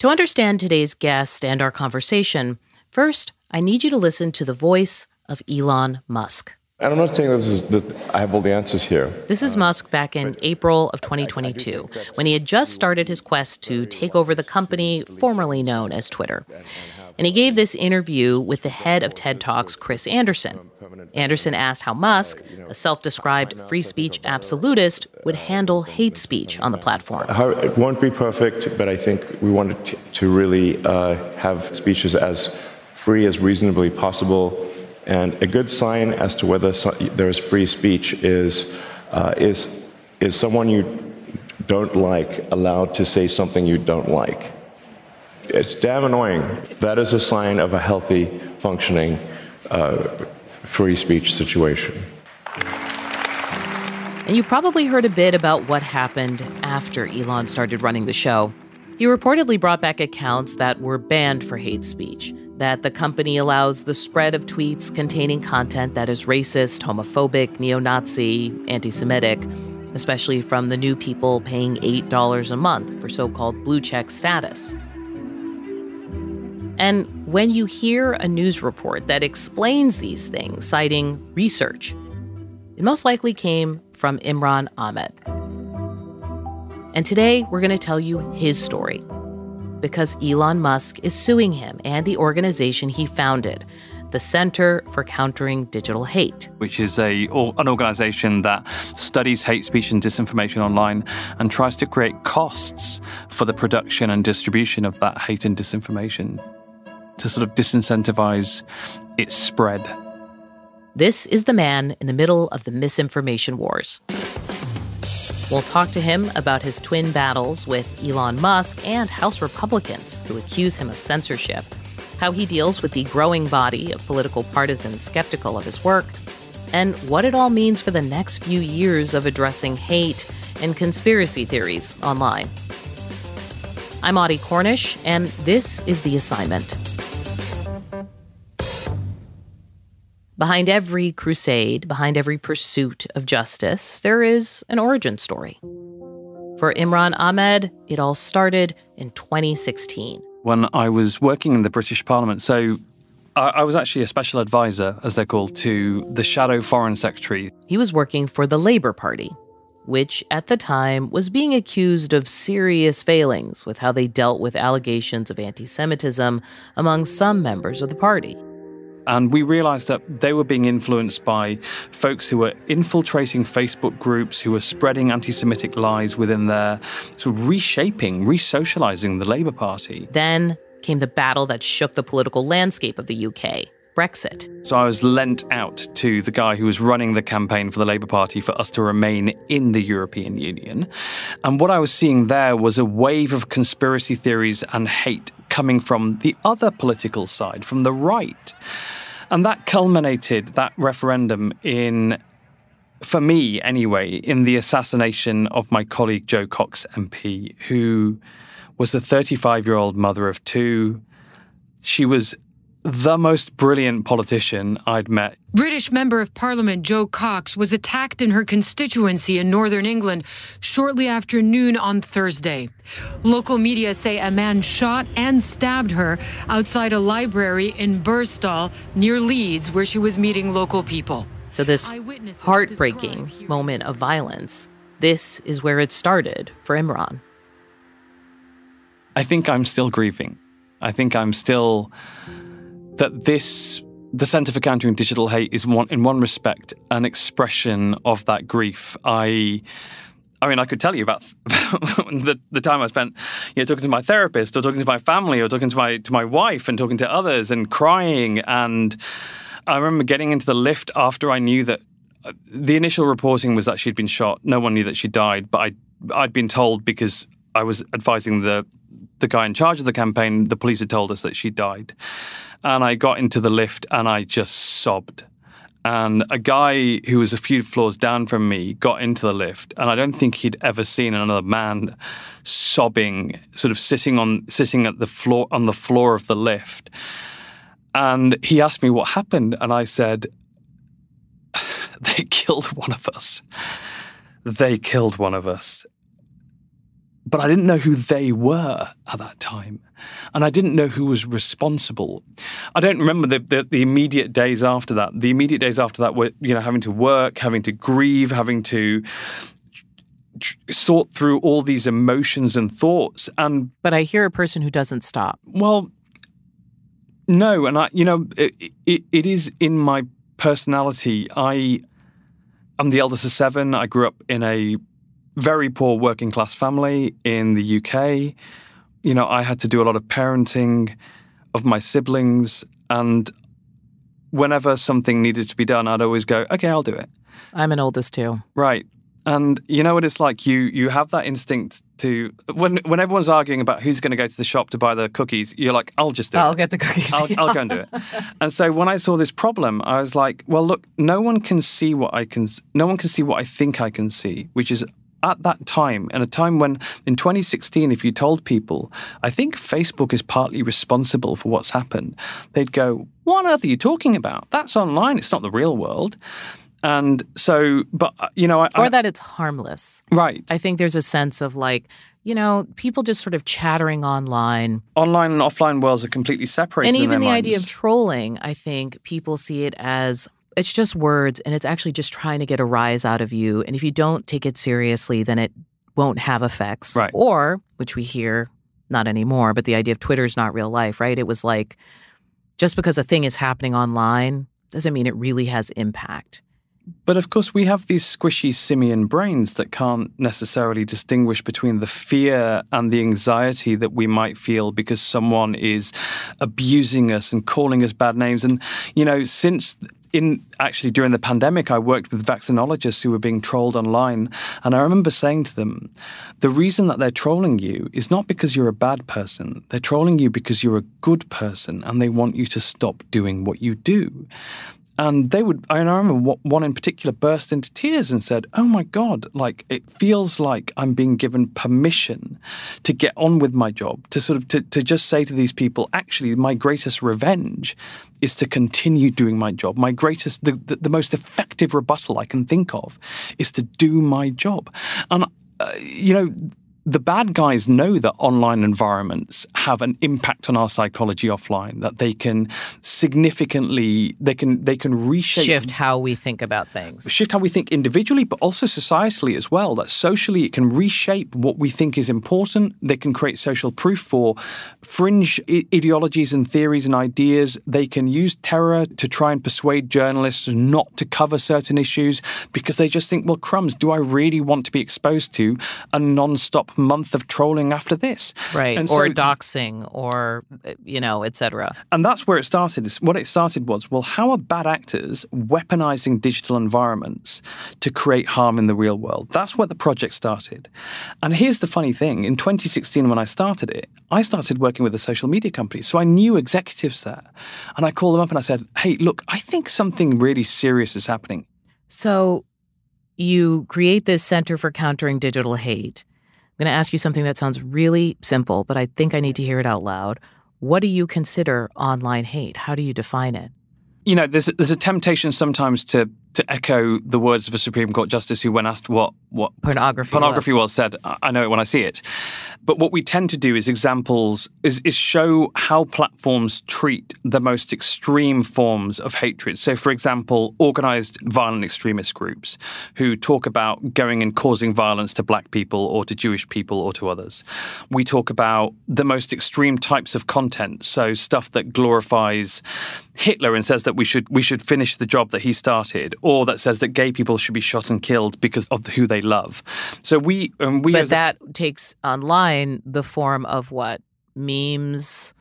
To understand today's guest and our conversation, first, I need you to listen to the voice of Elon Musk. And I'm not saying this is, that I have all the answers here. This is Musk back in April of 2022, when he had just started his quest to take over the company formerly known as Twitter. And he gave this interview with the head of TED Talks, Chris Anderson. Anderson asked how Musk, a self described free speech absolutist, would handle hate speech on the platform. It won't be perfect, but I think we wanted to really uh, have speeches as free as reasonably possible and a good sign as to whether there is free speech is, uh, is, is someone you don't like allowed to say something you don't like. It's damn annoying. That is a sign of a healthy, functioning, uh, free speech situation. And you probably heard a bit about what happened after Elon started running the show. He reportedly brought back accounts that were banned for hate speech that the company allows the spread of tweets containing content that is racist, homophobic, neo Nazi, anti Semitic, especially from the new people paying $8 a month for so called blue check status. And when you hear a news report that explains these things, citing research, it most likely came from Imran Ahmed. And today, we're going to tell you his story because Elon Musk is suing him and the organization he founded, the Center for Countering Digital Hate, which is a an organization that studies hate speech and disinformation online and tries to create costs for the production and distribution of that hate and disinformation to sort of disincentivize its spread. This is the man in the middle of the misinformation wars. We'll talk to him about his twin battles with Elon Musk and House Republicans who accuse him of censorship, how he deals with the growing body of political partisans skeptical of his work, and what it all means for the next few years of addressing hate and conspiracy theories online. I'm Audie Cornish, and this is The Assignment. Behind every crusade, behind every pursuit of justice, there is an origin story. For Imran Ahmed, it all started in 2016. When I was working in the British Parliament, so I was actually a special advisor, as they're called, to the Shadow Foreign Secretary. He was working for the Labour Party, which at the time was being accused of serious failings with how they dealt with allegations of anti Semitism among some members of the party. And we realized that they were being influenced by folks who were infiltrating Facebook groups, who were spreading anti Semitic lies within there, sort of reshaping, re socializing the Labour Party. Then came the battle that shook the political landscape of the UK. Brexit. So I was lent out to the guy who was running the campaign for the Labour Party for us to remain in the European Union. And what I was seeing there was a wave of conspiracy theories and hate coming from the other political side, from the right. And that culminated, that referendum, in, for me anyway, in the assassination of my colleague Jo Cox MP, who was the 35 year old mother of two. She was the most brilliant politician I'd met. British Member of Parliament Jo Cox was attacked in her constituency in northern England shortly after noon on Thursday. Local media say a man shot and stabbed her outside a library in Birstall near Leeds, where she was meeting local people. So, this heartbreaking moment of violence, this is where it started for Imran. I think I'm still grieving. I think I'm still that this the Centre for Countering Digital Hate is one in one respect an expression of that grief. I I mean, I could tell you about the, the time I spent, you know, talking to my therapist, or talking to my family, or talking to my to my wife, and talking to others, and crying. And I remember getting into the lift after I knew that uh, the initial reporting was that she'd been shot. No one knew that she died, but I I'd been told because I was advising the the guy in charge of the campaign. The police had told us that she died, and I got into the lift and I just sobbed. And a guy who was a few floors down from me got into the lift, and I don't think he'd ever seen another man sobbing, sort of sitting on sitting at the floor on the floor of the lift. And he asked me what happened, and I said, "They killed one of us. They killed one of us." But I didn't know who they were at that time. And I didn't know who was responsible. I don't remember the, the, the, immediate days after that. The immediate days after that were, you know, having to work, having to grieve, having to sort through all these emotions and thoughts. And but I hear a person who doesn't stop. Well, no, and I, you know, it, it, it is in my personality. I am the eldest of seven. I grew up in a very poor working class family in the UK. You know, I had to do a lot of parenting of my siblings, and whenever something needed to be done, I'd always go, "Okay, I'll do it." I'm an oldest too. Right. And you know what it's like. You you have that instinct to when when everyone's arguing about who's going to go to the shop to buy the cookies. You're like, I'll just do I'll it. I'll get the cookies. I'll, I'll, go and do it. And so when I saw this problem, I was like, well, look, no one can see what I can. No one can see what I think I can see, which is at that time, in a time when in 2016, if you told people, I think Facebook is partly responsible for what's happened, they'd go, What on earth are you talking about? That's online, it's not the real world. And so, but, uh, you know, I, or that it's harmless. Right. I think there's a sense of like, you know, people just sort of chattering online. Online and offline worlds are completely separated. And even the minds. idea of trolling, I think people see it as it's just words and it's actually just trying to get a rise out of you. And if you don't take it seriously, then it won't have effects. Right. Or, which we hear not anymore, but the idea of Twitter is not real life, right? It was like just because a thing is happening online doesn't mean it really has impact. But of course, we have these squishy simian brains that can't necessarily distinguish between the fear and the anxiety that we might feel because someone is abusing us and calling us bad names. And, you know, since in actually during the pandemic, I worked with vaccinologists who were being trolled online. And I remember saying to them, the reason that they're trolling you is not because you're a bad person. They're trolling you because you're a good person and they want you to stop doing what you do. And they would, I remember one in particular burst into tears and said, Oh my God, like it feels like I'm being given permission to get on with my job, to sort of, to, to just say to these people, actually, my greatest revenge is to continue doing my job. My greatest, the, the, the most effective rebuttal I can think of is to do my job. And, uh, you know, the bad guys know that online environments have an impact on our psychology offline that they can significantly they can they can reshape shift how we think about things. Shift how we think individually but also societally as well that socially it can reshape what we think is important. They can create social proof for fringe ideologies and theories and ideas. They can use terror to try and persuade journalists not to cover certain issues because they just think well crumbs do i really want to be exposed to a non-stop month of trolling after this. Right. And or so, doxing or, uh, you know, etc. And that's where it started. What it started was, well, how are bad actors weaponizing digital environments to create harm in the real world? That's where the project started. And here's the funny thing. In 2016, when I started it, I started working with a social media company. So I knew executives there. And I called them up and I said, hey, look, I think something really serious is happening. So you create this Center for Countering Digital Hate. I'm going to ask you something that sounds really simple, but I think I need to hear it out loud. What do you consider online hate? How do you define it? You know, there's there's a temptation sometimes to to echo the words of a Supreme Court justice who, when asked what what pornography pornography was, was said, "I know it when I see it." But what we tend to do is examples is, is show how platforms treat the most extreme forms of hatred. So, for example, organized violent extremist groups who talk about going and causing violence to black people or to Jewish people or to others. We talk about the most extreme types of content, so stuff that glorifies Hitler and says that we should we should finish the job that he started, or that says that gay people should be shot and killed because of who they love. So we and we but that takes online the form of what memes,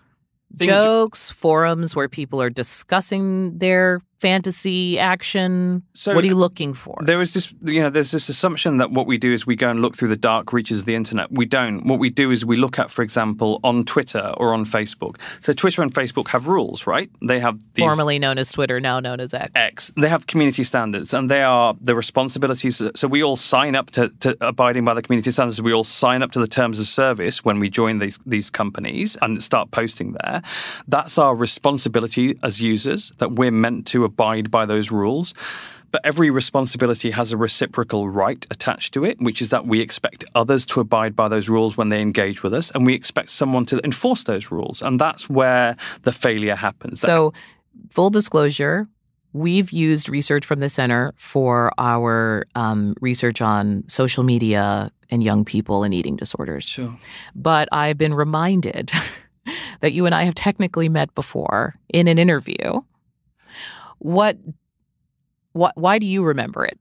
jokes, forums where people are discussing their fantasy action? So what are you looking for? There is this, you know, there's this assumption that what we do is we go and look through the dark reaches of the internet. We don't. What we do is we look at, for example, on Twitter or on Facebook. So Twitter and Facebook have rules, right? They have these, formerly known as Twitter, now known as X. X. They have community standards, and they are the responsibilities. So we all sign up to, to abiding by the community standards. We all sign up to the terms of service when we join these these companies and start posting there. That's our responsibility as users that we're meant to abide by those rules. but every responsibility has a reciprocal right attached to it, which is that we expect others to abide by those rules when they engage with us, and we expect someone to enforce those rules. And that's where the failure happens. So, full disclosure, we've used research from the center for our um, research on social media and young people and eating disorders. Sure. But I've been reminded that you and I have technically met before in an interview. What, what why do you remember it?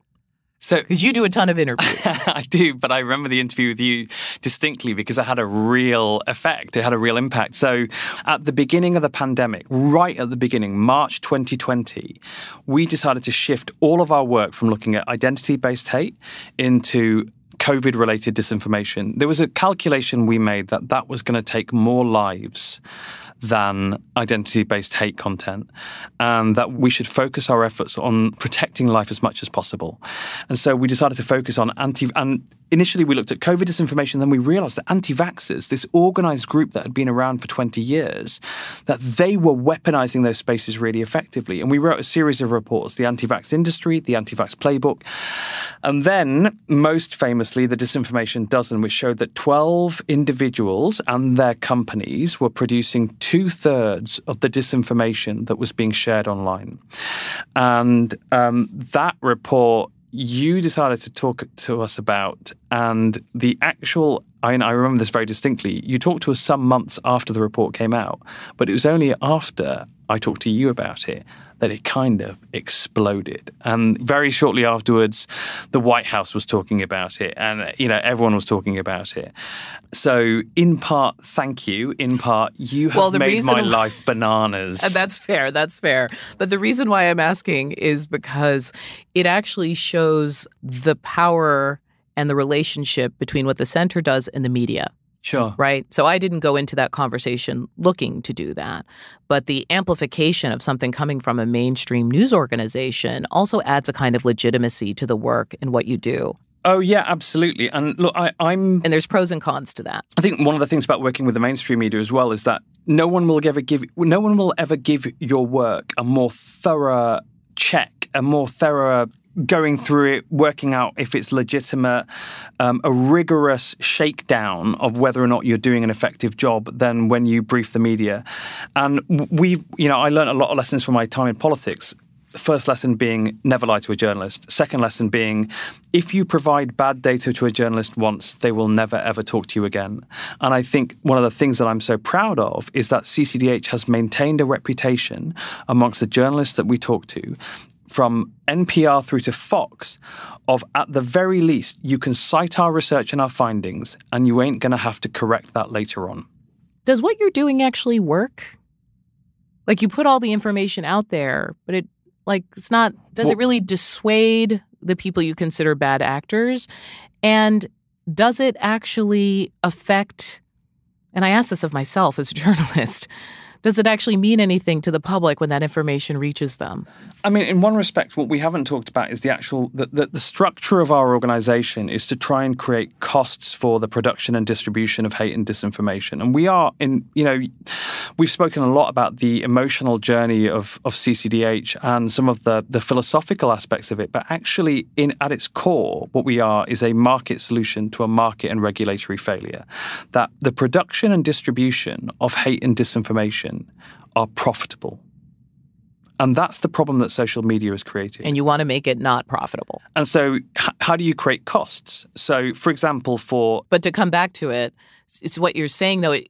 So, because you do a ton of interviews, I do, but I remember the interview with you distinctly because it had a real effect. It had a real impact. So, at the beginning of the pandemic, right at the beginning, March 2020, we decided to shift all of our work from looking at identity based hate into COVID related disinformation. There was a calculation we made that that was going to take more lives than identity based hate content, and that we should focus our efforts on protecting life as much as possible. And so we decided to focus on anti and initially we looked at COVID disinformation, then we realized that anti vaxxers, this organized group that had been around for 20 years, that they were weaponizing those spaces really effectively. And we wrote a series of reports the anti vax industry, the anti vax playbook, and then most famously, the Disinformation Dozen, which showed that 12 individuals and their companies were producing two thirds of the disinformation that was being shared online. And um, that report you decided to talk to us about, and the actual, I, I, remember this very distinctly. You talked to us some months after the report came out, but it was only after I talked to you about it that it kind of exploded. And very shortly afterwards, the White House was talking about it, and you know everyone was talking about it. So, in part, thank you. In part, you have well, made my life bananas. And that's fair. That's fair. But the reason why I'm asking is because it actually shows the power and the relationship between what the center does and the media. Sure. Right. So I didn't go into that conversation looking to do that. But the amplification of something coming from a mainstream news organization also adds a kind of legitimacy to the work and what you do. Oh yeah, absolutely. And look, I, am and there's pros and cons to that. I think one of the things about working with the mainstream media as well is that no one will ever give no one will ever give your work a more thorough check, a more thorough going through it, working out if it's legitimate, um, a rigorous shakedown of whether or not you're doing an effective job than when you brief the media. And we, you know, I learned a lot of lessons from my time in politics. First lesson being never lie to a journalist. Second lesson being if you provide bad data to a journalist once, they will never ever talk to you again. And I think one of the things that I'm so proud of is that CCDH has maintained a reputation amongst the journalists that we talk to from NPR through to Fox of at the very least, you can cite our research and our findings, and you ain't going to have to correct that later on. Does what you're doing actually work? Like you put all the information out there, but it like it's not does well, it really dissuade the people you consider bad actors? And does it actually affect and I ask this of myself as a journalist, does it actually mean anything to the public when that information reaches them? I mean, in one respect, what we haven't talked about is the actual the, the, the, structure of our organization is to try and create costs for the production and distribution of hate and disinformation. And we are in, you know, we've spoken a lot about the emotional journey of, of CCDH and some of the, the philosophical aspects of it. But actually, in at its core, what we are is a market solution to a market and regulatory failure. That the production and distribution of hate and disinformation are profitable and that's the problem that social media is creating. And you want to make it not profitable. And so, h- how do you create costs? So, for example, for. But to come back to it, it's what you're saying, though. It,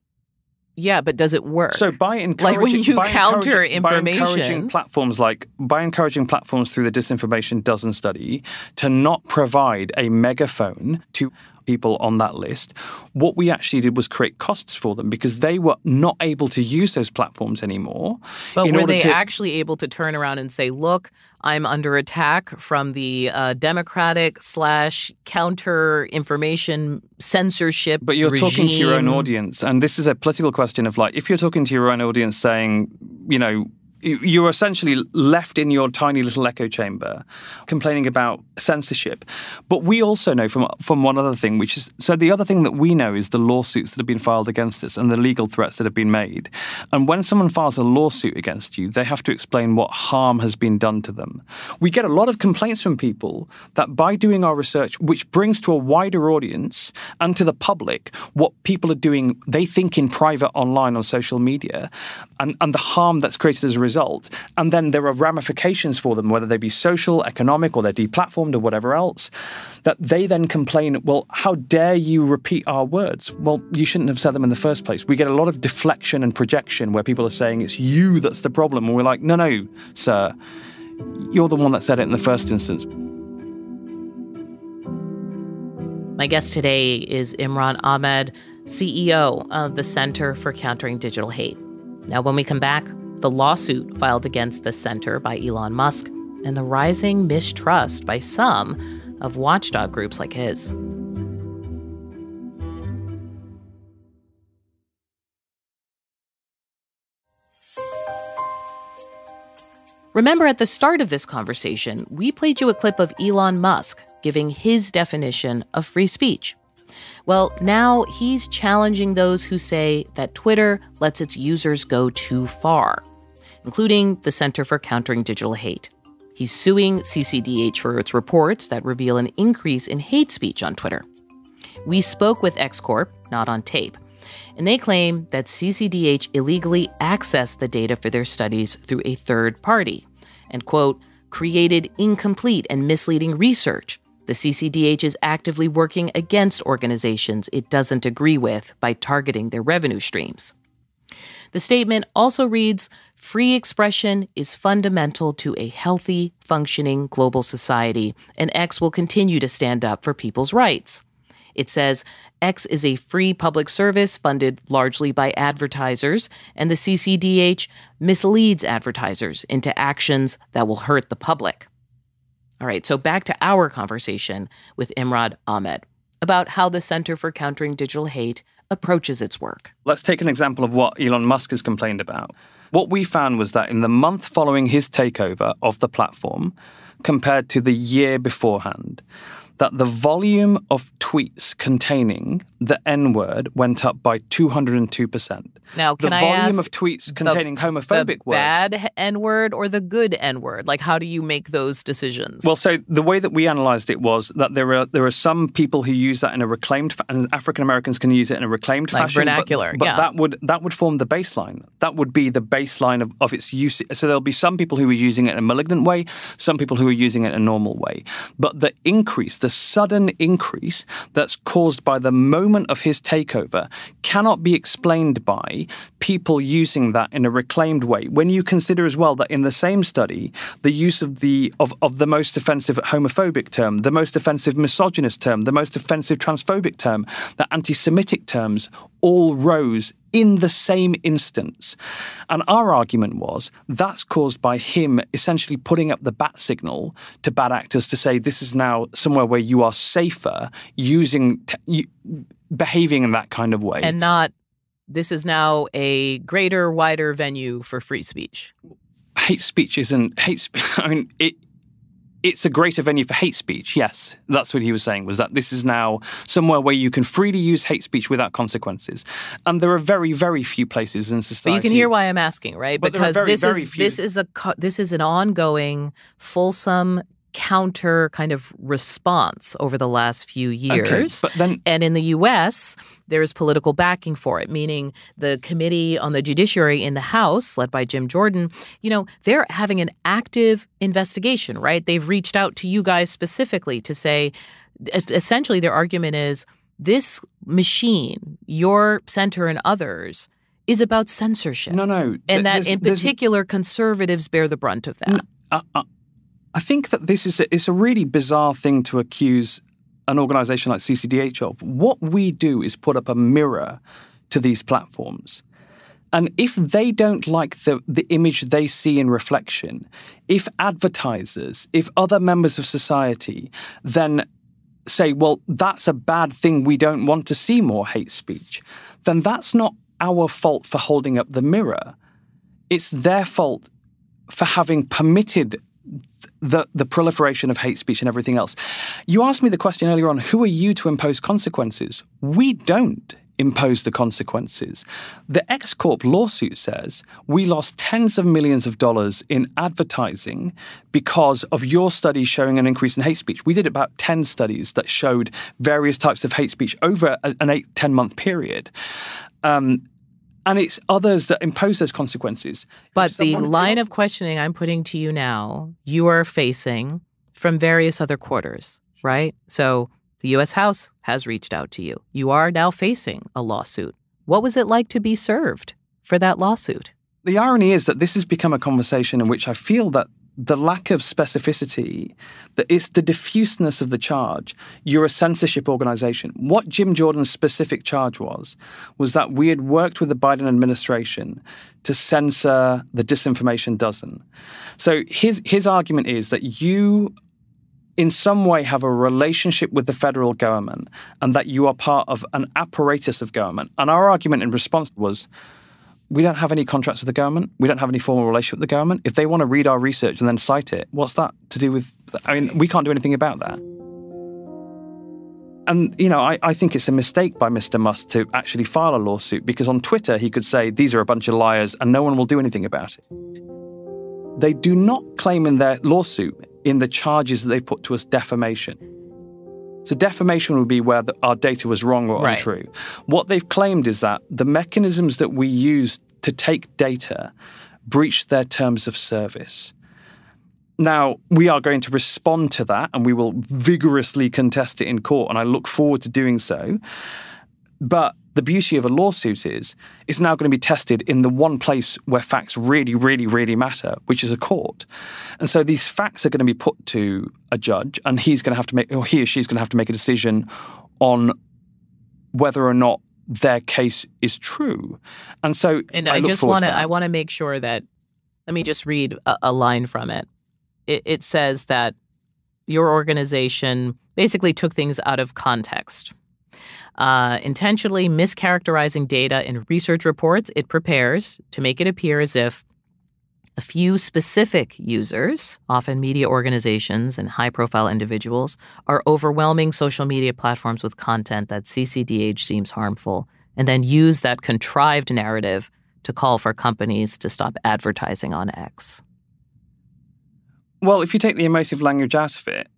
yeah, but does it work? So by encouraging, like when you counter information, by encouraging platforms like by encouraging platforms through the disinformation dozen study to not provide a megaphone to people on that list. What we actually did was create costs for them because they were not able to use those platforms anymore. But were they to... actually able to turn around and say, look, I'm under attack from the uh, Democratic slash counter information censorship. But you're regime. talking to your own audience. And this is a political question of like, if you're talking to your own audience saying, you know, you're essentially left in your tiny little echo chamber complaining about censorship. But we also know from from one other thing, which is so the other thing that we know is the lawsuits that have been filed against us and the legal threats that have been made. And when someone files a lawsuit against you, they have to explain what harm has been done to them. We get a lot of complaints from people that by doing our research, which brings to a wider audience and to the public what people are doing, they think in private online on social media, and, and the harm that's created as a result. And then there are ramifications for them, whether they be social, economic, or they're deplatformed or whatever else, that they then complain, well, how dare you repeat our words? Well, you shouldn't have said them in the first place. We get a lot of deflection and projection where people are saying it's you that's the problem. And we're like, no, no, sir, you're the one that said it in the first instance. My guest today is Imran Ahmed, CEO of the Center for Countering Digital Hate. Now, when we come back, the lawsuit filed against the center by Elon Musk and the rising mistrust by some of watchdog groups like his. Remember, at the start of this conversation, we played you a clip of Elon Musk giving his definition of free speech. Well, now he's challenging those who say that Twitter lets its users go too far, including the Center for Countering Digital Hate. He's suing CCDH for its reports that reveal an increase in hate speech on Twitter. We spoke with X Corp, not on tape, and they claim that CCDH illegally accessed the data for their studies through a third party and, quote, created incomplete and misleading research. The CCDH is actively working against organizations it doesn't agree with by targeting their revenue streams. The statement also reads Free expression is fundamental to a healthy, functioning global society, and X will continue to stand up for people's rights. It says X is a free public service funded largely by advertisers, and the CCDH misleads advertisers into actions that will hurt the public. All right, so back to our conversation with Imran Ahmed about how the Center for Countering Digital Hate approaches its work. Let's take an example of what Elon Musk has complained about. What we found was that in the month following his takeover of the platform, compared to the year beforehand, that the volume of tweets containing the N word went up by 202%. Now, the can I volume of tweets the- containing homophobic the words. bad N word or the good N word? Like, how do you make those decisions? Well, so the way that we analysed it was that there are there are some people who use that in a reclaimed, fa- and African Americans can use it in a reclaimed Like fashion, but- vernacular, But, yeah. that would that would form the baseline. That would be the baseline of, of its use. So there'll be some people who are using it in a malignant way, some people who are using it in a normal way. But the increase, the sudden increase that's caused by the moment of his takeover, cannot be explained by people using that in a reclaimed way. When you consider as well that in the same study, the use of the of, of the most offensive homophobic term, the most offensive misogynist term, the most offensive transphobic term, the anti-Semitic terms all rose in the same instance. And our argument was that's caused by him essentially putting up the bat signal to bad actors to say this is now somewhere where you are safer using behaving in that kind of way. and not this is now a greater, wider venue for free speech. hate speech isn't hate speech. I mean, it. It's a greater venue for hate speech. Yes, that's what he was saying. Was that this is now somewhere where you can freely use hate speech without consequences, and there are very, very few places in society. But you can hear why I'm asking, right? But because very, this very is few. this is a this is an ongoing, fulsome counter kind of response over the last few years. Okay, but then And in the US, there's political backing for it, meaning the Committee on the Judiciary in the House, led by Jim Jordan, you know, they're having an active investigation, right? They've reached out to you guys specifically to say, essentially, their argument is this machine, your center and others, is about censorship. no, no, And that in particular, conservatives bear the brunt of that. I, I, I think that this is a, it's a really bizarre thing to accuse an organization like CCDH of. What we do is put up a mirror to these platforms. And if they don't like the, the image they see in reflection, if advertisers, if other members of society then say, well, that's a bad thing, we don't want to see more hate speech, then that's not our fault for holding up the mirror. It's their fault for having permitted the the proliferation of hate speech and everything else. You asked me the question earlier on, who are you to impose consequences? We don't impose the consequences. The X Corp lawsuit says we lost tens of millions of dollars in advertising because of your study showing an increase in hate speech. We did about 10 studies that showed various types of hate speech over an eight, 10 month period. Um, and it's others that impose those consequences. But the line of questioning I'm putting to you now, you are facing from various other quarters, right? So the U.S. House has reached out to you. You are now facing a lawsuit. What was it like to be served for that lawsuit? The irony is that this has become a conversation in which I feel that the lack of specificity, that it's the diffuseness of the charge. You're a censorship organization. What Jim Jordan's specific charge was, was that we had worked with the Biden administration to censor the disinformation dozen. So his his argument is that you in some way have a relationship with the federal government and that you are part of an apparatus of government. And our argument in response was we don't have any contracts with the government. We don't have any formal relationship with the government. If they want to read our research and then cite it, what's that to do with? I mean, we can't do anything about that. And, you know, I, I think it's a mistake by Mr. Musk to actually file a lawsuit because on Twitter he could say, these are a bunch of liars and no one will do anything about it. They do not claim in their lawsuit in the charges that they put to us defamation. So defamation would be where the, our data was wrong or right. untrue. What they've claimed is that the mechanisms that we use to take data breached their terms of service. Now, we are going to respond to that and we will vigorously contest it in court, and I look forward to doing so. But the beauty of a lawsuit is it's now going to be tested in the one place where facts really, really, really matter, which is a court. And so these facts are going to be put to a judge, and he's going to have to make, or he or she's going to have to make a decision on whether or not their case is true. And so, and I, I just want to, I want to make sure that. Let me just read a, a line from it. it. It says that your organization basically took things out of context uh, intentionally mischaracterizing data in research reports it prepares to make it appear as if a few specific users, often media organizations and high profile individuals, are overwhelming social media platforms with content that CCDH seems harmful, and then use that contrived narrative to call for companies to stop advertising on X. Well, if you take the emotive language out of it,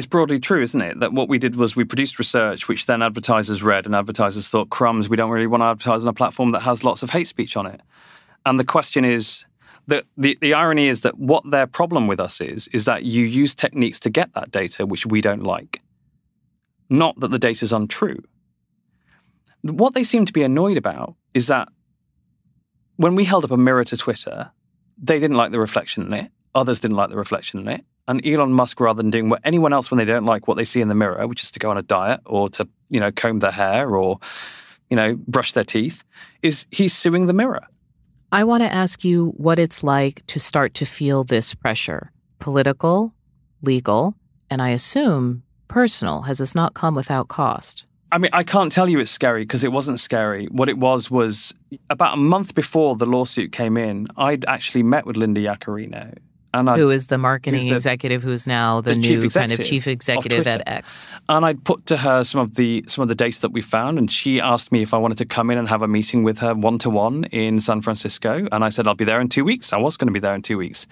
it's broadly true, isn't it? That what we did was we produced research, which then advertisers read, and advertisers thought, crumbs, we don't really want to advertise on a platform that has lots of hate speech on it. And the question is, the, the, the irony is that what their problem with us is, is that you use techniques to get that data, which we don't like. Not that the data is untrue. What they seem to be annoyed about is that when we held up a mirror to Twitter, they didn't like the reflection in it. Others didn't like the reflection in it. And Elon Musk, rather than doing what anyone else when they don't like what they see in the mirror, which is to go on a diet or to, you know, comb their hair or, you know, brush their teeth, is he's suing the mirror. I want to ask you what it's like to start to feel this pressure political, legal, and I assume personal. Has this not come without cost? I mean, I can't tell you it's scary because it wasn't scary. What it was was about a month before the lawsuit came in, I'd actually met with Linda Yaccarino, and I, who is the marketing the, executive who's now the, the new kind of chief executive at X. And I'd put to her some of the some of the data that we found, and she asked me if I wanted to come in and have a meeting with her one to one in San Francisco. And I said I'll be there in two weeks. I was going to be there in two weeks.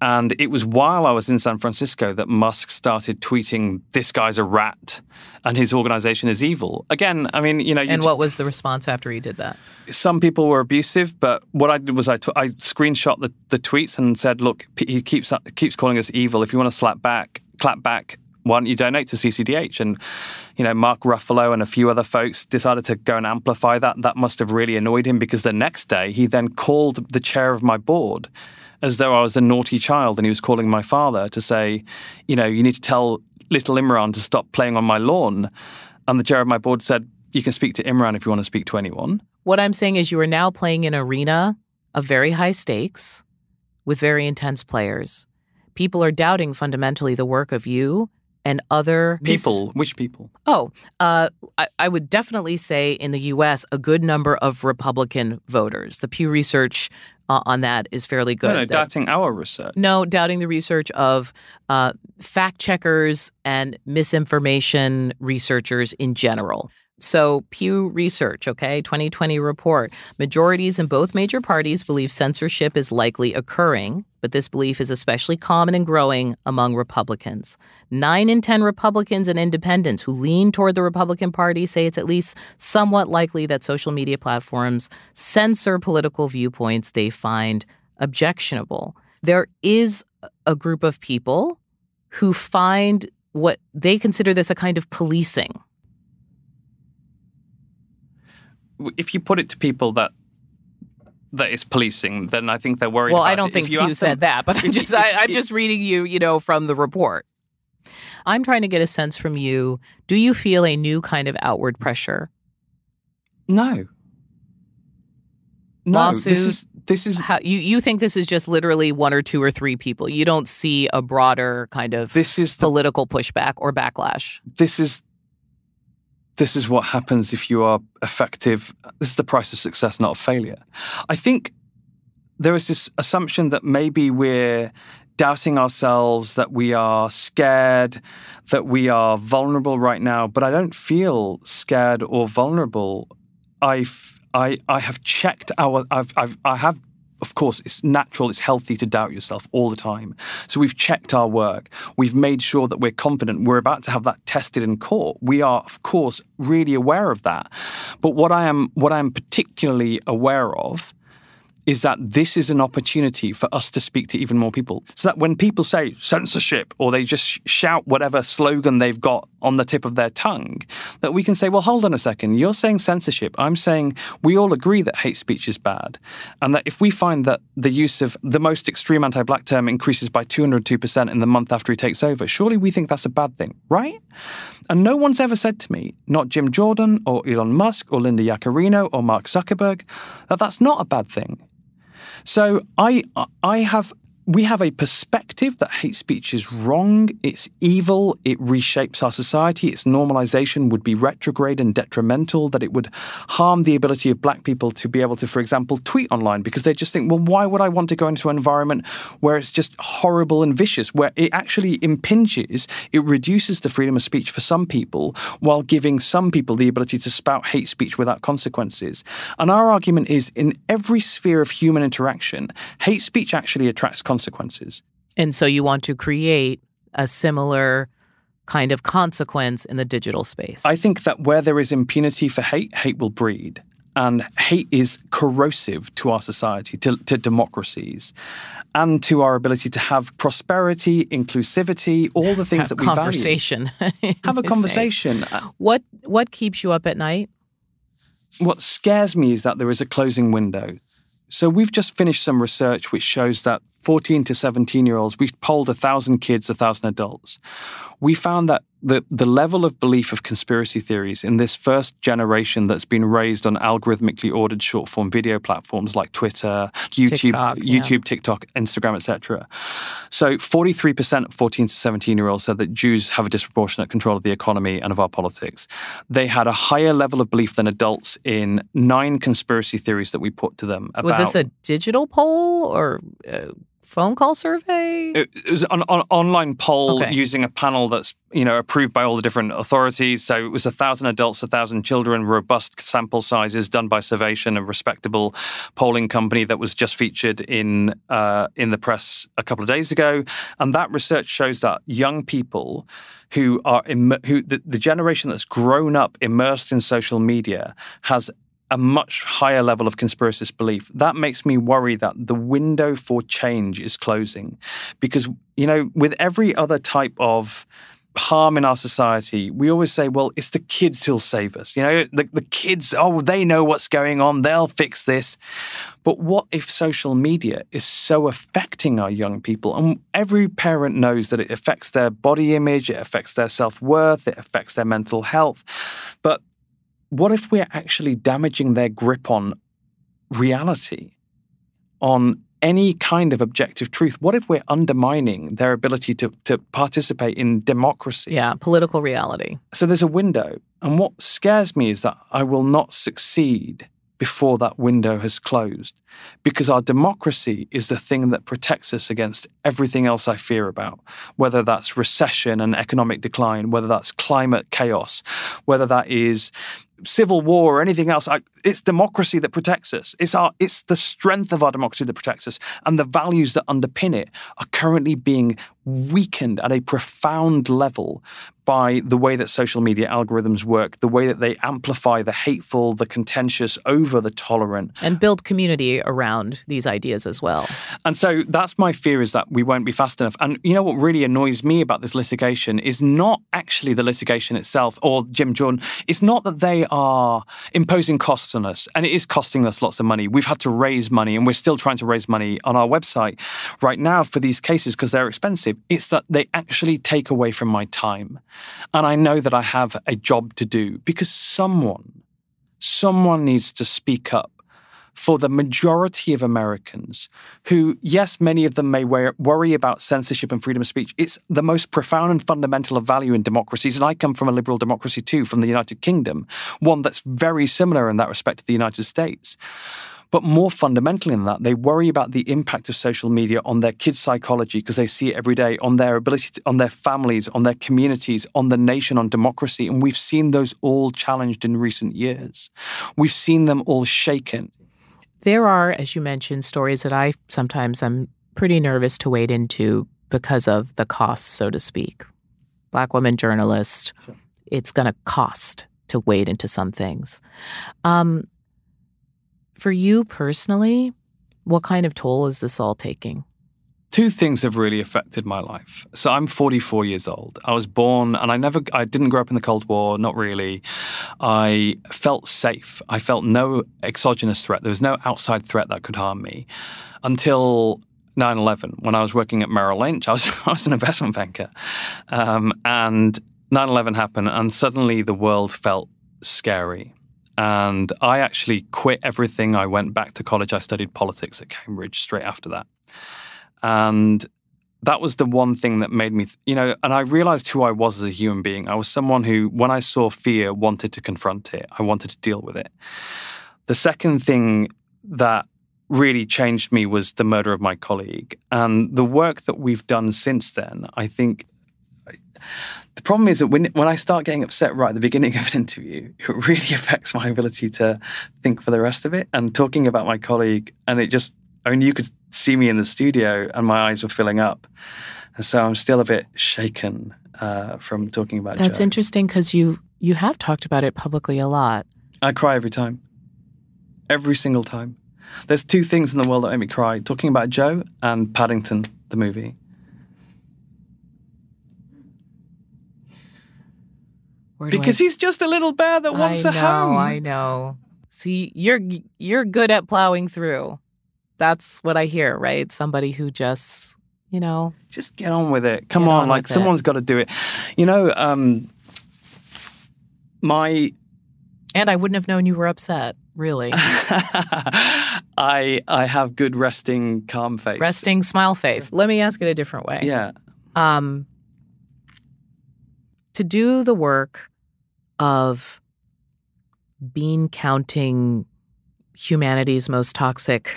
And it was while I was in San Francisco that Musk started tweeting, "This guy's a rat, and his organization is evil." Again, I mean, you know. You and what was the response after he did that? Some people were abusive, but what I did was I, t- I screenshot the, the tweets and said, "Look, he keeps keeps calling us evil. If you want to slap back, clap back, why don't you donate to CCDH? And, you know, Mark Ruffalo and a few other folks decided to go and amplify that. That must have really annoyed him because the next day he then called the chair of my board as though I was a naughty child and he was calling my father to say, you know, you need to tell little Imran to stop playing on my lawn. And the chair of my board said, you can speak to Imran if you want to speak to anyone. What I'm saying is you are now playing in an arena of very high stakes with very intense players. People are doubting fundamentally the work of you and other people. Mis- which people? Oh, uh, I, I, would definitely say in the U.S. a good number of Republican voters. The Pew Research uh, on that is fairly good. No, no, doubting our research. no, doubting the research of uh, fact checkers and misinformation researchers in general. So, Pew Research, okay, 2020 report. Majorities in both major parties believe censorship is likely occurring, but this belief is especially common and growing among Republicans. Nine in 10 Republicans and independents who lean toward the Republican Party say it's at least somewhat likely that social media platforms censor political viewpoints they find objectionable. There is a group of people who find what they consider this a kind of policing. If you put it to people that that is policing, then I think they're worried. Well, about I don't it. think you said them- that, but I'm just I, I'm just reading you, you know, from the report. I'm trying to get a sense from you. Do you feel a new kind of outward pressure? no. No, Lawsuit. this is this is How you you think this is just literally one or two or three people? You don't see a broader kind of this is the political pushback or backlash. this is this is what happens if you are effective. This is the price of success, not of failure. I think there is this assumption that maybe we're doubting ourselves, that we are scared, that we are vulnerable right now. But I don't feel scared or vulnerable. I've I I have checked our I've I've I have of course, it's natural, it's healthy to doubt yourself all the time. So we've checked our work. We've made sure that we're confident. We're about to have that tested in court. We are, of course, really aware of that. But what I am, what I am particularly aware of is that this is an opportunity for us to speak to even more people. So that when people say censorship or they just shout whatever slogan they've got on the tip of their tongue, that we can say, well, hold on a second, you're saying censorship. I'm saying we all agree that hate speech is bad. And that if we find that the use of the most extreme anti black term increases by 202% in the month after he takes over, surely we think that's a bad thing, right? And no one's ever said to me, not Jim Jordan or Elon Musk or Linda Yaccarino or Mark Zuckerberg, that that's not a bad thing. So I I have we have a perspective that hate speech is wrong, it's evil, it reshapes our society, its normalization would be retrograde and detrimental, that it would harm the ability of black people to be able to, for example, tweet online because they just think, well, why would I want to go into an environment where it's just horrible and vicious, where it actually impinges, it reduces the freedom of speech for some people while giving some people the ability to spout hate speech without consequences. And our argument is in every sphere of human interaction, hate speech actually attracts consequences. And so you want to create a similar kind of consequence in the digital space. I think that where there is impunity for hate, hate will breed. And hate is corrosive to our society, to, to democracies, and to our ability to have prosperity, inclusivity, all the things have that we value. conversation. in Have a conversation. Uh, What what keeps you up at night? What scares me is that there is a closing window. So we've just finished some research which shows that 14 to 17 year olds, we polled 1,000 kids, 1,000 adults. We found that the, the level of belief of conspiracy theories in this first generation that's been raised on algorithmically ordered short form video platforms like Twitter, YouTube, TikTok, yeah. YouTube, TikTok, Instagram, etc. So 43% of 14 to 17 year olds said that Jews have a disproportionate control of the economy and of our politics. They had a higher level of belief than adults in nine conspiracy theories that we put to them. About, Was this a digital poll or a phone call survey? it it was an, an online poll Okay. using a panel that's you know approved by all the different authorities. So it was a thousand adults, a thousand children, robust sample sizes done by Survation, a respectable polling company that was just featured in uh, in the press a couple of days ago. And that research shows that young people who are Im- who the, the generation that's grown up immersed in social media has a much higher level of conspiracist belief. That makes me worry that the window for change is closing. Because, you know, with every other type of harm in our society, we always say, well, it's the kids who'll save us. You know, the, the kids, oh, they know what's going on, they'll fix this. But what if social media is so affecting our young people? And every parent knows that it affects their body image, it affects their self worth, it affects their mental health. But what if we're actually damaging their grip on reality, on any kind of objective truth? What if we're undermining their ability to, to participate in democracy? yeah, political reality. So there's a window. And what scares me is that I will not succeed before that window has closed. Because our democracy is the thing that protects us against everything else I fear about, whether that's recession and economic decline, whether that's climate chaos, whether that is civil war or anything else. It's democracy that protects us. It's our it's the strength of our democracy that protects us. And the values that underpin it are currently being weakened at a profound level by the way that social media algorithms work, the way that they amplify the hateful, the contentious over the tolerant. And build community around these ideas as well. And so that's my fear is that we won't be fast enough. And you know what really annoys me about this litigation is not actually the litigation itself or Jim Jordan. It's not that they are imposing costs on us, and it is costing us lots of money. We've had to raise money, and we're still trying to raise money on our website right now for these cases because they're expensive. It's that they actually take away from my time. And I know that I have a job to do because someone, someone needs to speak up for the majority of Americans who, yes, many of them may worry about censorship and freedom of speech. It's the most profound and fundamental of value in democracies. And I come from a liberal democracy too, from the United Kingdom, one that's very similar in that respect to the United States. But more fundamentally than that, they worry about the impact of social media on their kids' psychology because they see it every day, on their ability, to, on their families, on their communities, on the nation, on democracy. And we've seen those all challenged in recent years. We've seen them all shaken. There are, as you mentioned, stories that I sometimes I'm pretty nervous to wade into because of the costs, so to speak. Black woman journalist, sure. it's going to cost to wade into some things. Um, for you personally, what kind of toll is this all taking? Two things have really affected my life. So I'm 44 years old. I was born and I never I didn't grow up in the Cold War, not really. I felt safe. I felt no exogenous threat. There was no outside threat that could harm me until 9/11 when I was working at Merrill Lynch. I was I was an investment banker. Um, and 9/11 happened and suddenly the world felt scary. And I actually quit everything. I went back to college. I studied politics at Cambridge straight after that. And that was the one thing that made me, you know, and I realized who I was as a human being. I was someone who, when I saw fear, wanted to confront it, I wanted to deal with it. The second thing that really changed me was the murder of my colleague. And the work that we've done since then, I think the problem is that when when I start getting upset right at the beginning of an interview, it really affects my ability to think for the rest of it. And talking about my colleague, and it just, I mean, you could see me in the studio, and my eyes were filling up, and so I'm still a bit shaken uh, from talking about. Jo. That's Joe. interesting because you you have talked about it publicly a lot. I cry every time, every single time. There's two things in the world that make me cry: talking about Jo and Paddington, the movie. because I... he's just a little bear that wants I a know, home. I know. See, you're you're good at plowing through. That's what I hear, right? Somebody who just, you know, just get on with it. Come on, on like someone's got to do it. You know, um my and I wouldn't have known you were upset, really. I I have good resting calm face. Resting smile face. Let me ask it a different way. Yeah. Um to do the work of bean counting humanity's most toxic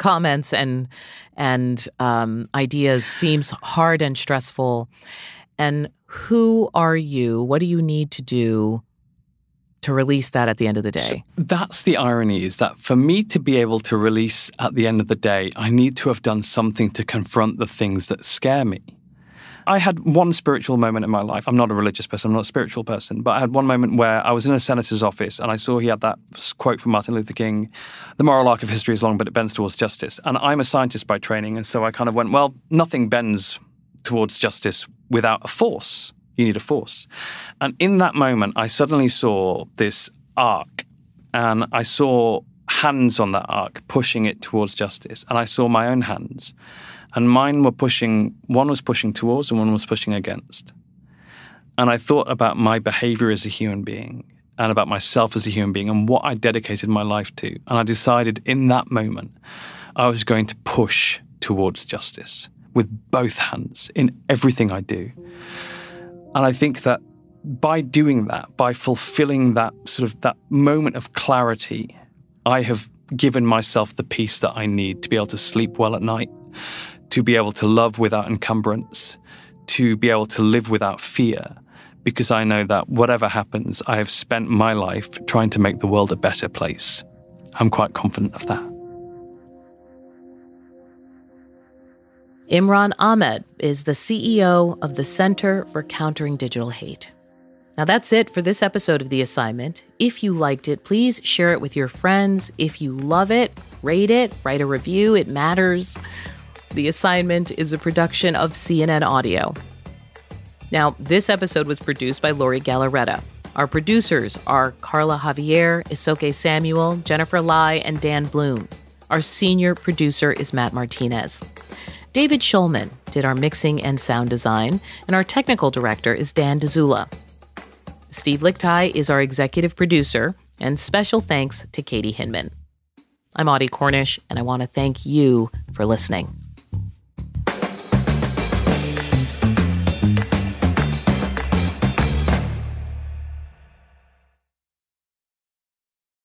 comments and and um, ideas seems hard and stressful. And who are you? What do you need to do to release that at the end of the day? So that's the irony is that for me to be able to release at the end of the day, I need to have done something to confront the things that scare me. I had one spiritual moment in my life. I'm not a religious person, I'm not a spiritual person, but I had one moment where I was in a senator's office and I saw he had that quote from Martin Luther King The moral arc of history is long, but it bends towards justice. And I'm a scientist by training. And so I kind of went, well, nothing bends towards justice without a force. You need a force. And in that moment, I suddenly saw this arc and I saw hands on that arc pushing it towards justice. And I saw my own hands and mine were pushing, one was pushing towards and one was pushing against. And I thought about my behavior as a human being and about myself as a human being and what I dedicated my life to. And I decided in that moment I was going to push towards justice with both hands in everything I do. And I think that by doing that, by fulfilling that sort of that moment of clarity I have given myself the peace that I need to be able to sleep well at night, to be able to love without encumbrance, to be able to live without fear, because I know that whatever happens, I have spent my life trying to make the world a better place. I'm quite confident of that. Imran Ahmed is the CEO of the Center for Countering Digital Hate. Now, that's it for this episode of The Assignment. If you liked it, please share it with your friends. If you love it, rate it, write a review, it matters. The Assignment is a production of CNN Audio. Now, this episode was produced by Lori Galarreta. Our producers are Carla Javier, Isoke Samuel, Jennifer Lai, and Dan Bloom. Our senior producer is Matt Martinez. David Schulman did our mixing and sound design, and our technical director is Dan Dzula. Steve Lickteig is our executive producer, and special thanks to Katie Hinman. I'm Audie Cornish, and I want to thank you for listening.